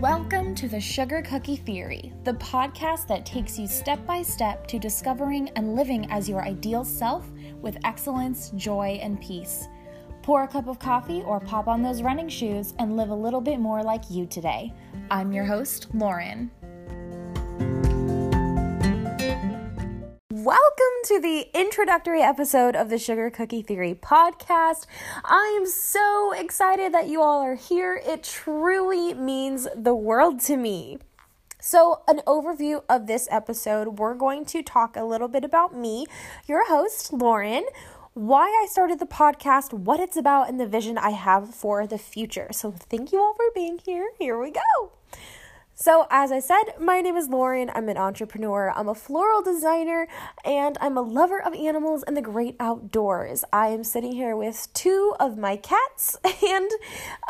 Welcome to the Sugar Cookie Theory, the podcast that takes you step by step to discovering and living as your ideal self with excellence, joy, and peace. Pour a cup of coffee or pop on those running shoes and live a little bit more like you today. I'm your host, Lauren. Welcome to the introductory episode of the Sugar Cookie Theory podcast. I am so excited that you all are here. It truly means the world to me. So, an overview of this episode, we're going to talk a little bit about me, your host, Lauren, why I started the podcast, what it's about, and the vision I have for the future. So, thank you all for being here. Here we go. So, as I said, my name is Lauren. I'm an entrepreneur, I'm a floral designer, and I'm a lover of animals and the great outdoors. I am sitting here with two of my cats and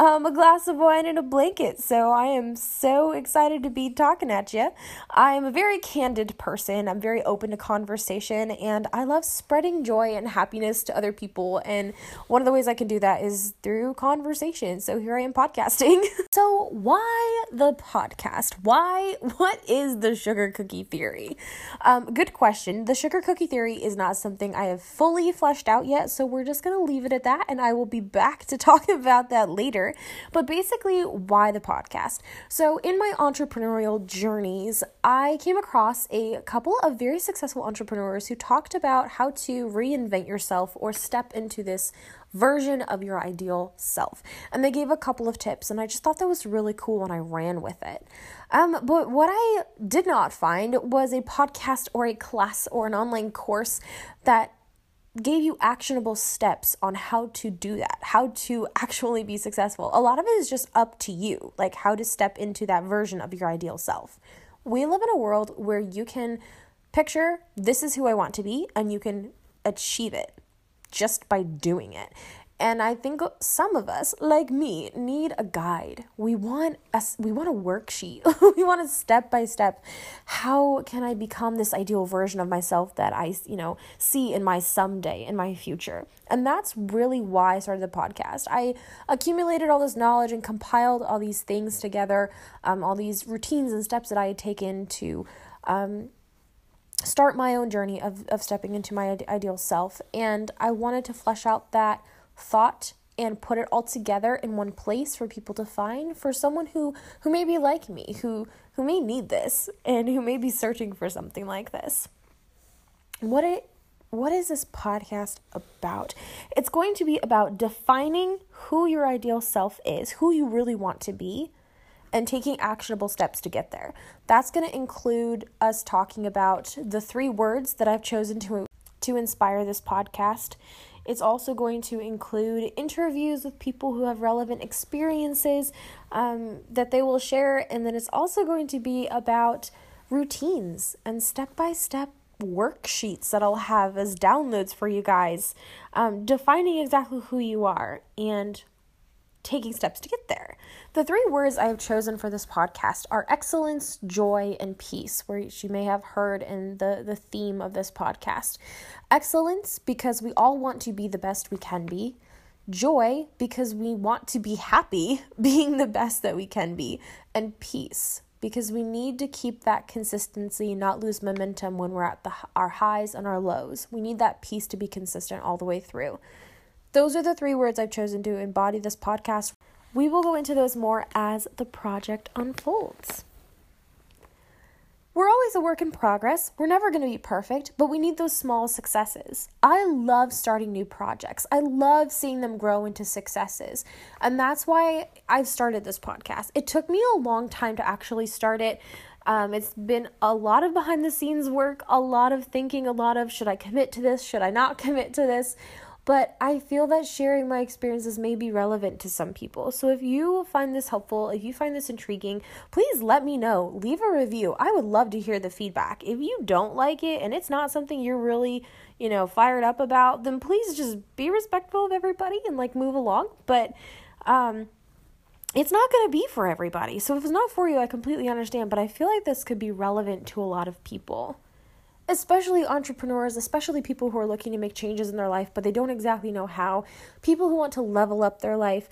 um, a glass of wine and a blanket. So, I am so excited to be talking at you. I am a very candid person, I'm very open to conversation, and I love spreading joy and happiness to other people. And one of the ways I can do that is through conversation. So, here I am podcasting. so, why the podcast? Podcast. Why? What is the sugar cookie theory? Um, good question. The sugar cookie theory is not something I have fully fleshed out yet, so we're just going to leave it at that, and I will be back to talk about that later. But basically, why the podcast? So, in my entrepreneurial journeys, I came across a couple of very successful entrepreneurs who talked about how to reinvent yourself or step into this version of your ideal self. And they gave a couple of tips, and I just thought that was really cool and I ran with it. Um, but what I did not find was a podcast or a class or an online course that gave you actionable steps on how to do that, how to actually be successful. A lot of it is just up to you, like how to step into that version of your ideal self. We live in a world where you can picture this is who I want to be and you can achieve it just by doing it. And I think some of us, like me, need a guide. We want a, we want a worksheet. we want a step by step. How can I become this ideal version of myself that I, you know, see in my someday, in my future? And that's really why I started the podcast. I accumulated all this knowledge and compiled all these things together, um, all these routines and steps that I had taken to um, start my own journey of, of stepping into my ideal self. And I wanted to flesh out that thought and put it all together in one place for people to find for someone who who may be like me who who may need this and who may be searching for something like this what it what is this podcast about it's going to be about defining who your ideal self is who you really want to be and taking actionable steps to get there. That's going to include us talking about the three words that I've chosen to to inspire this podcast. It's also going to include interviews with people who have relevant experiences um, that they will share, and then it's also going to be about routines and step by step worksheets that I'll have as downloads for you guys, um, defining exactly who you are and taking steps to get there. The three words I have chosen for this podcast are excellence, joy, and peace, which you may have heard in the, the theme of this podcast. Excellence, because we all want to be the best we can be. Joy, because we want to be happy being the best that we can be. And peace, because we need to keep that consistency, not lose momentum when we're at the, our highs and our lows. We need that peace to be consistent all the way through. Those are the three words I've chosen to embody this podcast. We will go into those more as the project unfolds. We're always a work in progress. We're never going to be perfect, but we need those small successes. I love starting new projects. I love seeing them grow into successes. And that's why I've started this podcast. It took me a long time to actually start it. Um, it's been a lot of behind the scenes work, a lot of thinking, a lot of should I commit to this? Should I not commit to this? But I feel that sharing my experiences may be relevant to some people. So if you find this helpful, if you find this intriguing, please let me know. Leave a review. I would love to hear the feedback. If you don't like it and it's not something you're really, you know, fired up about, then please just be respectful of everybody and like move along. But um it's not going to be for everybody. So if it's not for you, I completely understand, but I feel like this could be relevant to a lot of people especially entrepreneurs, especially people who are looking to make changes in their life, but they don't exactly know how. People who want to level up their life.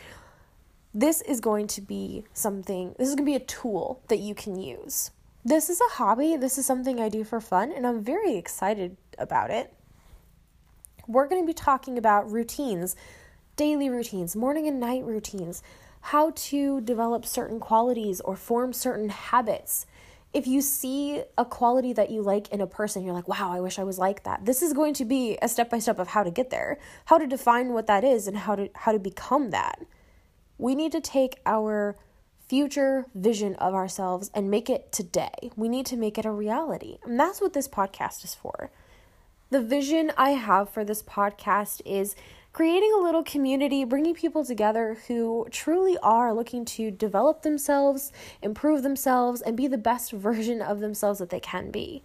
this is going to be something, this is going to be a tool that you can use. This is a hobby, this is something I do for fun, and I'm very excited about it. We're going to be talking about routines, daily routines, morning and night routines, how to develop certain qualities or form certain habits. If you see a quality that you like in a person, you're like, wow, I wish I was like that. This is going to be a step by step of how to get there, how to define what that is, and how to how to become that. We need to take our future vision of ourselves and make it today. We need to make it a reality. And that's what this podcast is for. The vision I have for this podcast is creating a little community, bringing people together who truly are looking to develop themselves, improve themselves, and be the best version of themselves that they can be.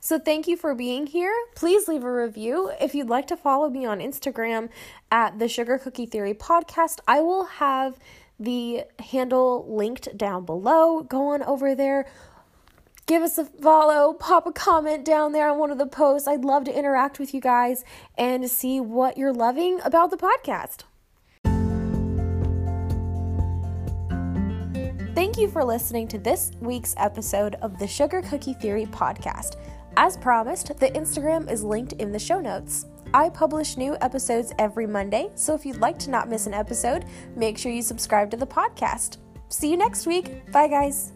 So, thank you for being here. Please leave a review. If you'd like to follow me on Instagram at the Sugar Cookie Theory Podcast, I will have the handle linked down below. Go on over there. Give us a follow, pop a comment down there on one of the posts. I'd love to interact with you guys and see what you're loving about the podcast. Thank you for listening to this week's episode of the Sugar Cookie Theory podcast. As promised, the Instagram is linked in the show notes. I publish new episodes every Monday, so if you'd like to not miss an episode, make sure you subscribe to the podcast. See you next week. Bye, guys.